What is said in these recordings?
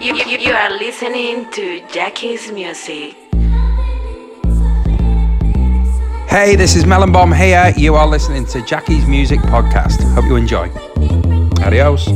You, you, you are listening to Jackie's Music. Hey, this is Melon Bomb here. You are listening to Jackie's Music Podcast. Hope you enjoy. Adios.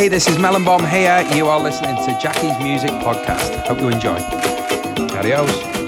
Hey, this is Melon Bomb here. You are listening to Jackie's Music Podcast. Hope you enjoy. Adios.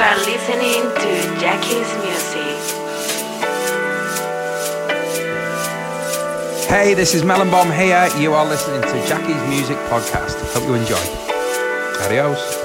Listening to Jackie's Music. Hey, this is Melon Bomb here. You are listening to Jackie's Music Podcast. Hope you enjoy. Adios.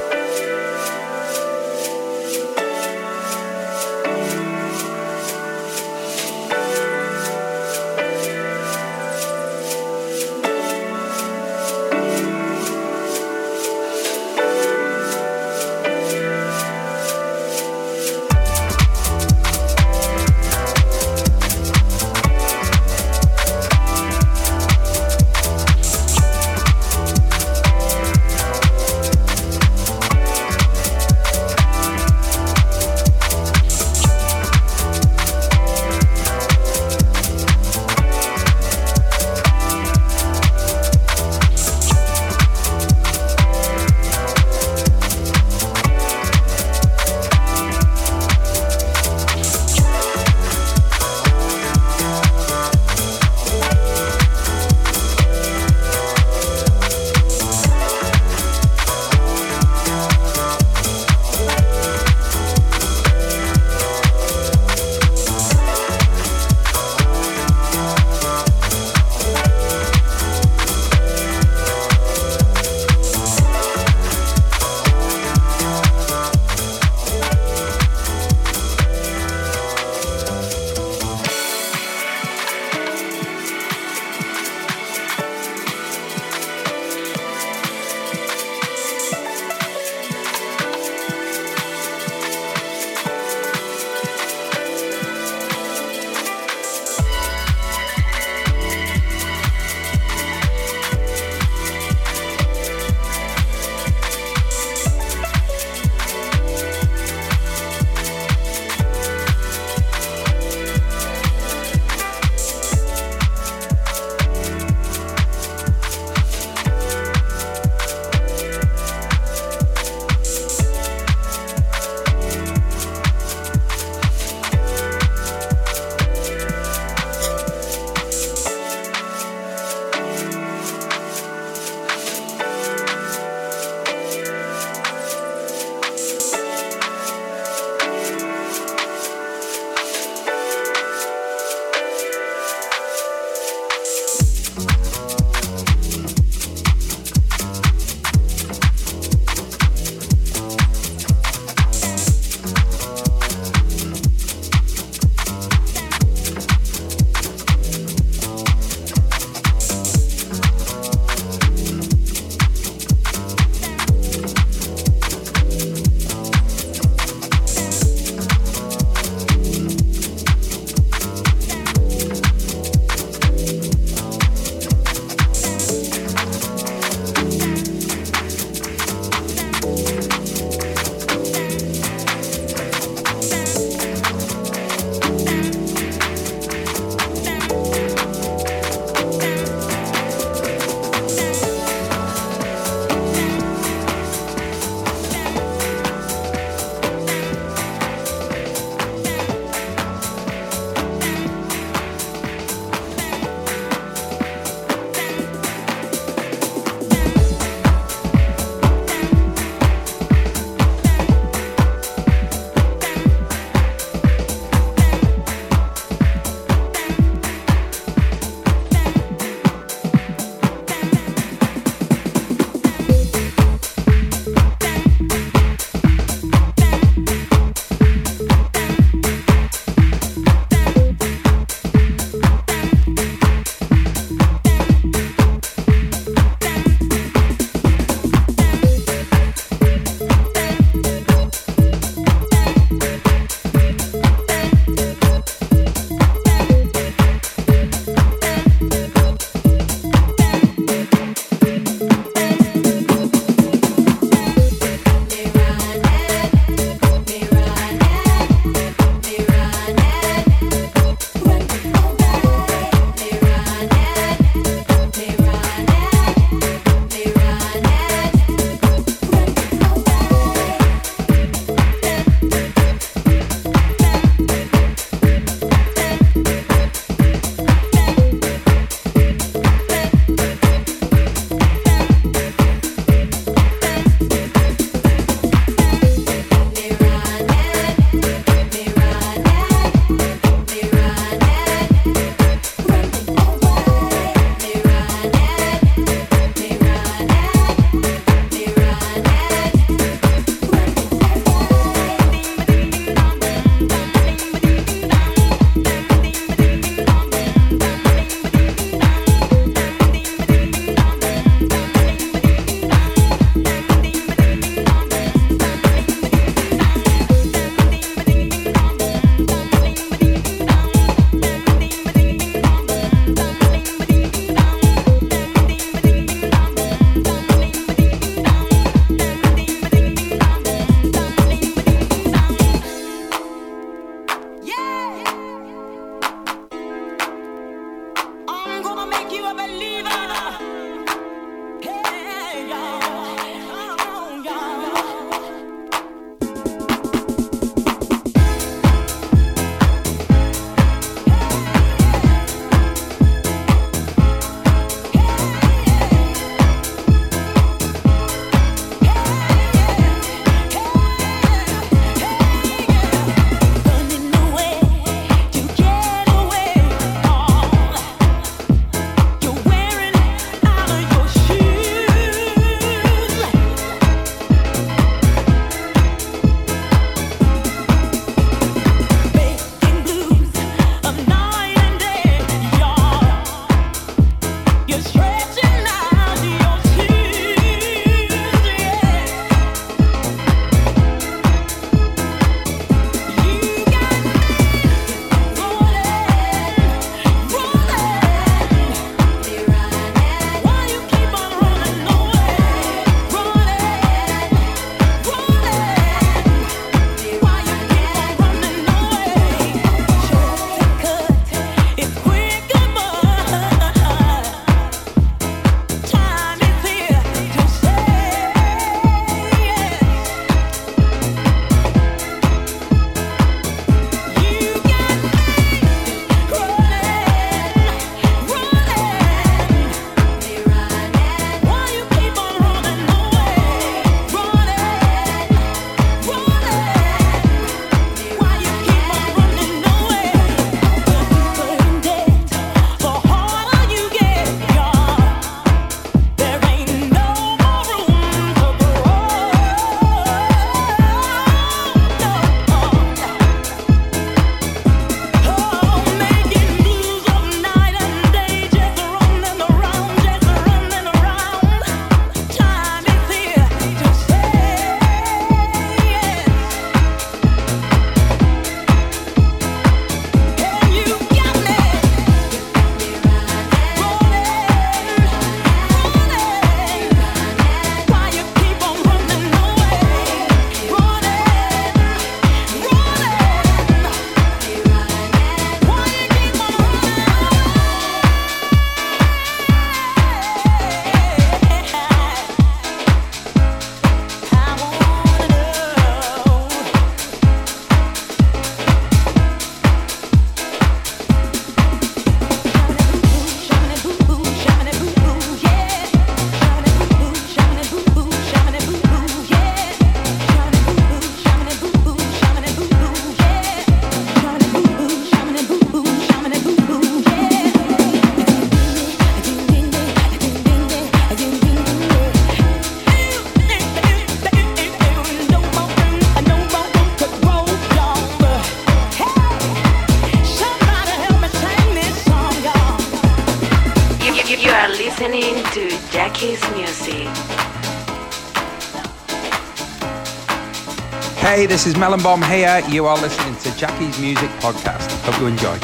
Is Melon Bomb here. You are listening to Jackie's Music Podcast. Hope you enjoy.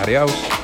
Adios.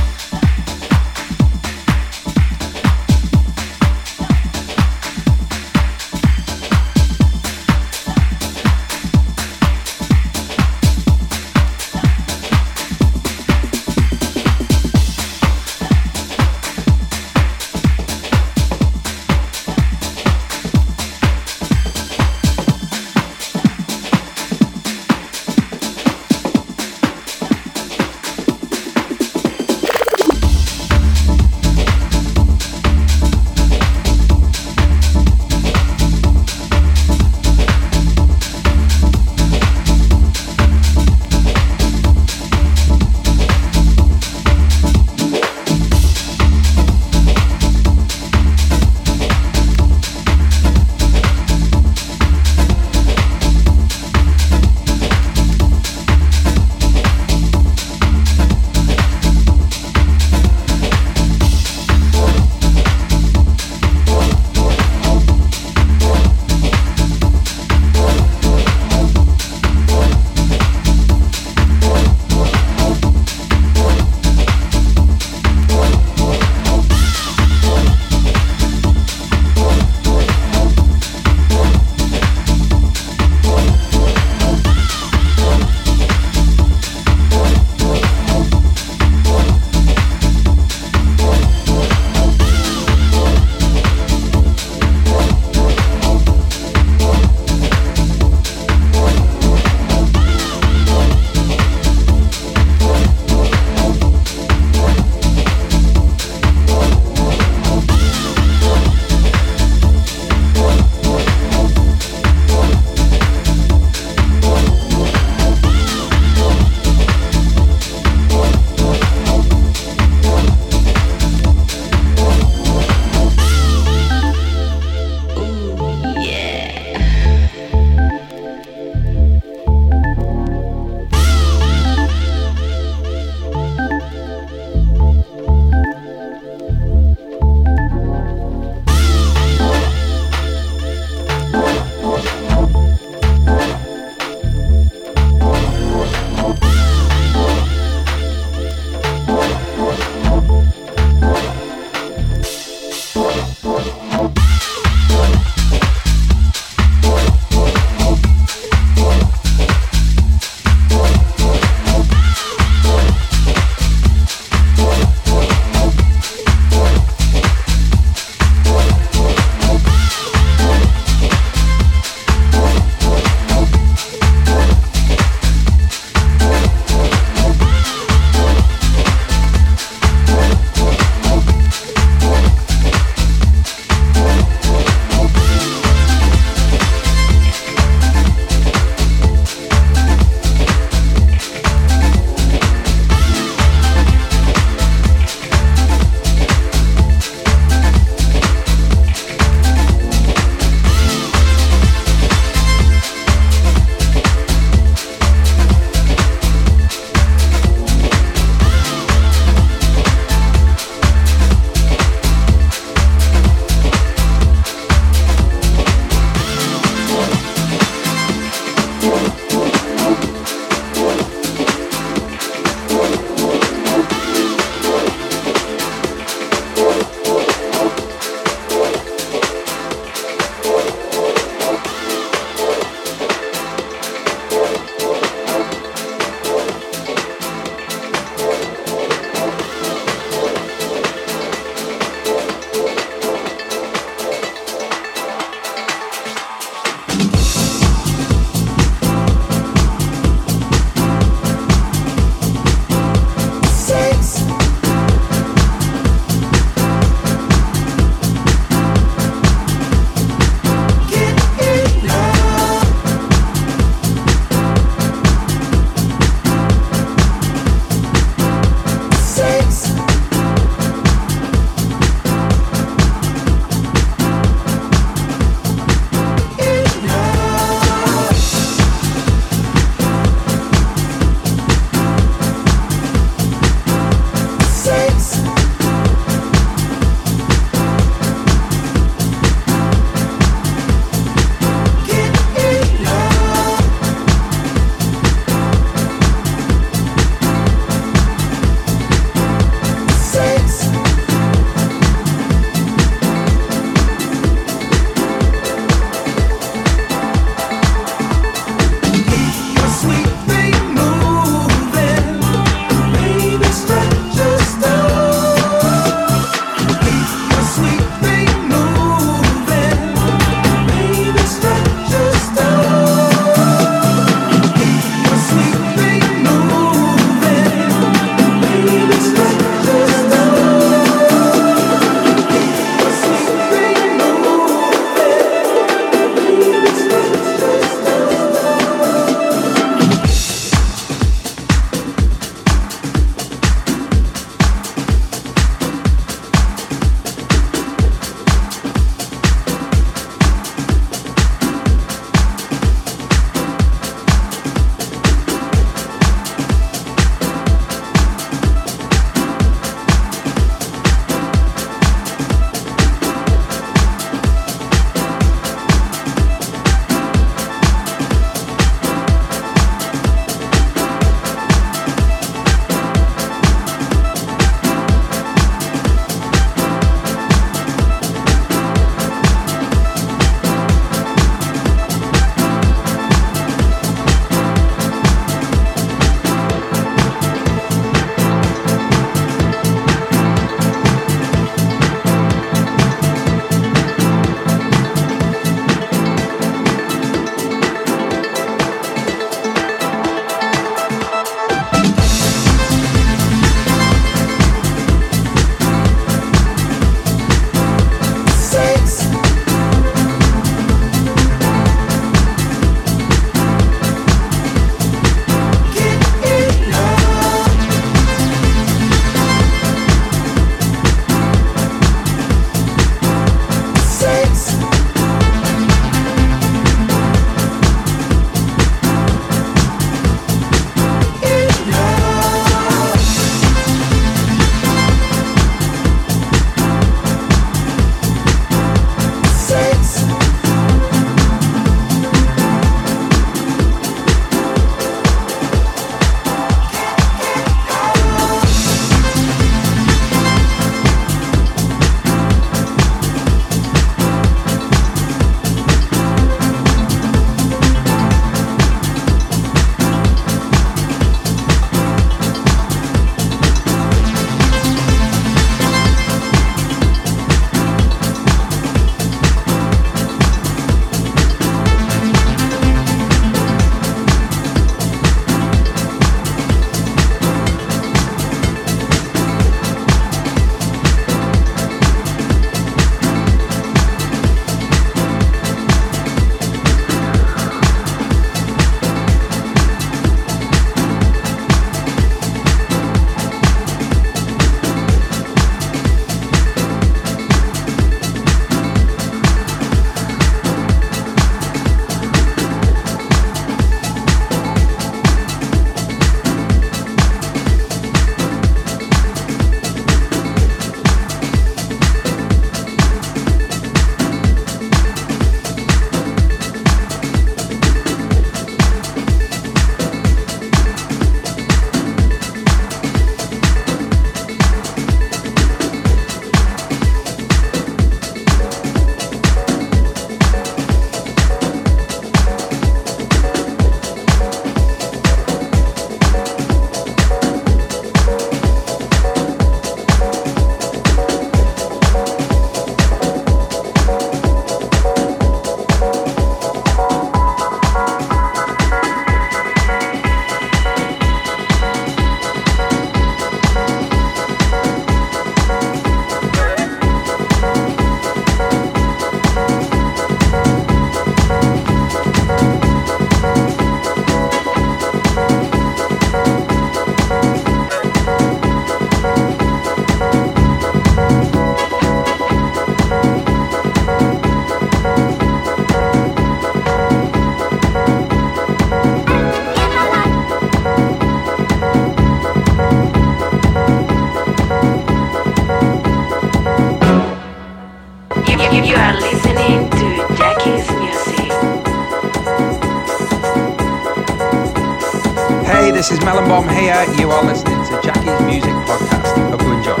Hey, this is Melon Bomb here. You are listening to Jackie's Music Podcast. Hope you enjoy.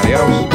Adios.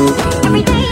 Every day.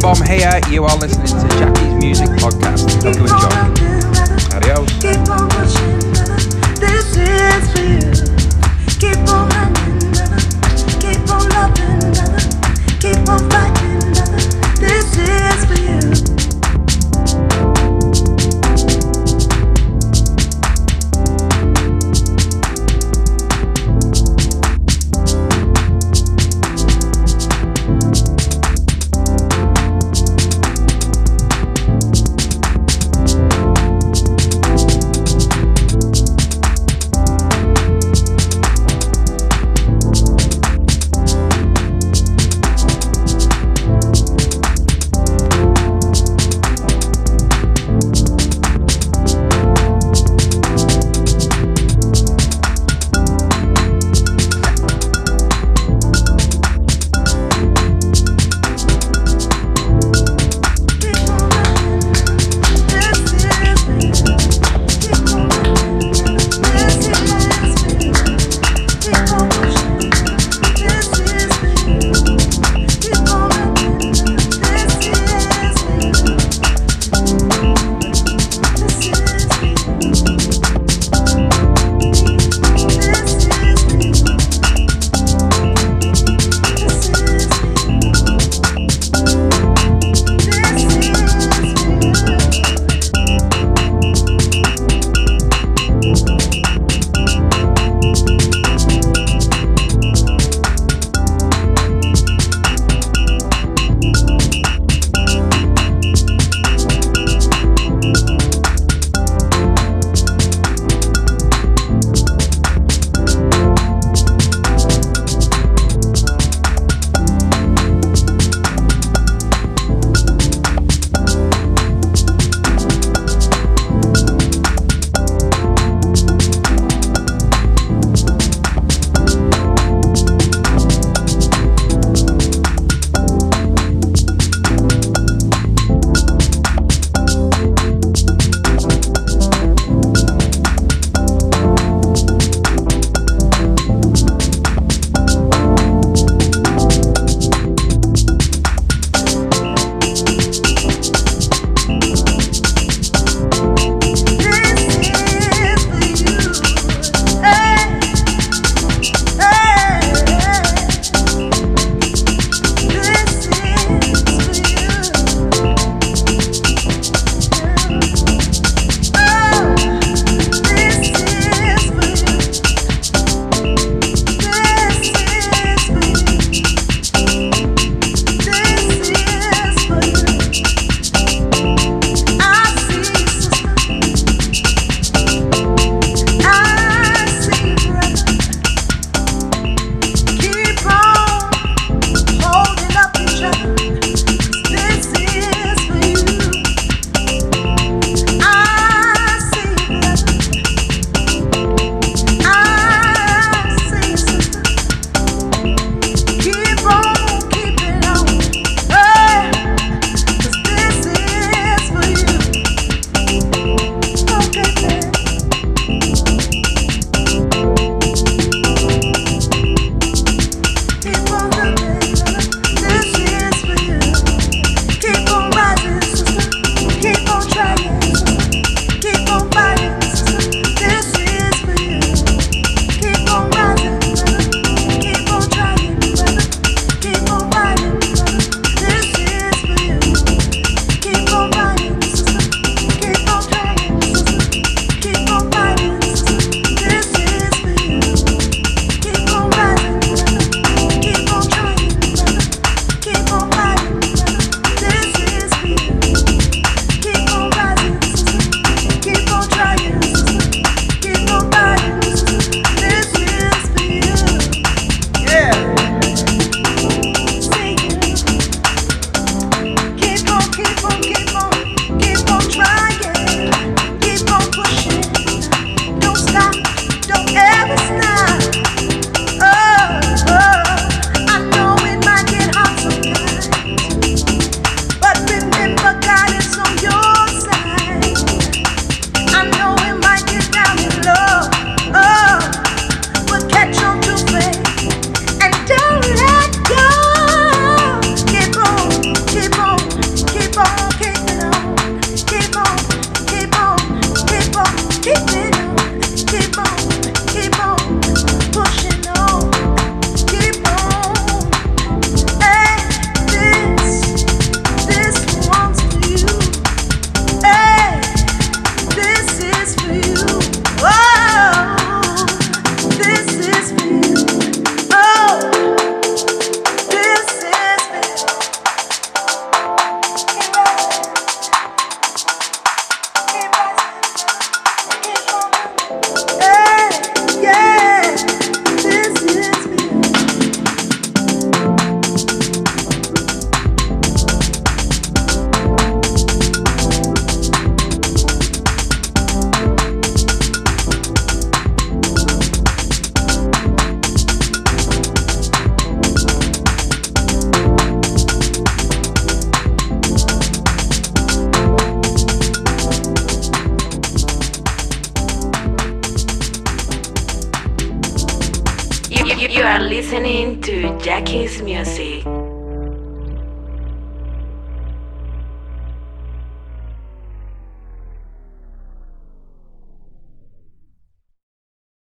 Bomb here. You are listening to Jackie's Music Podcast. Hope you. Adios. This is. Keep on running, keep on loving, keep on fighting, this is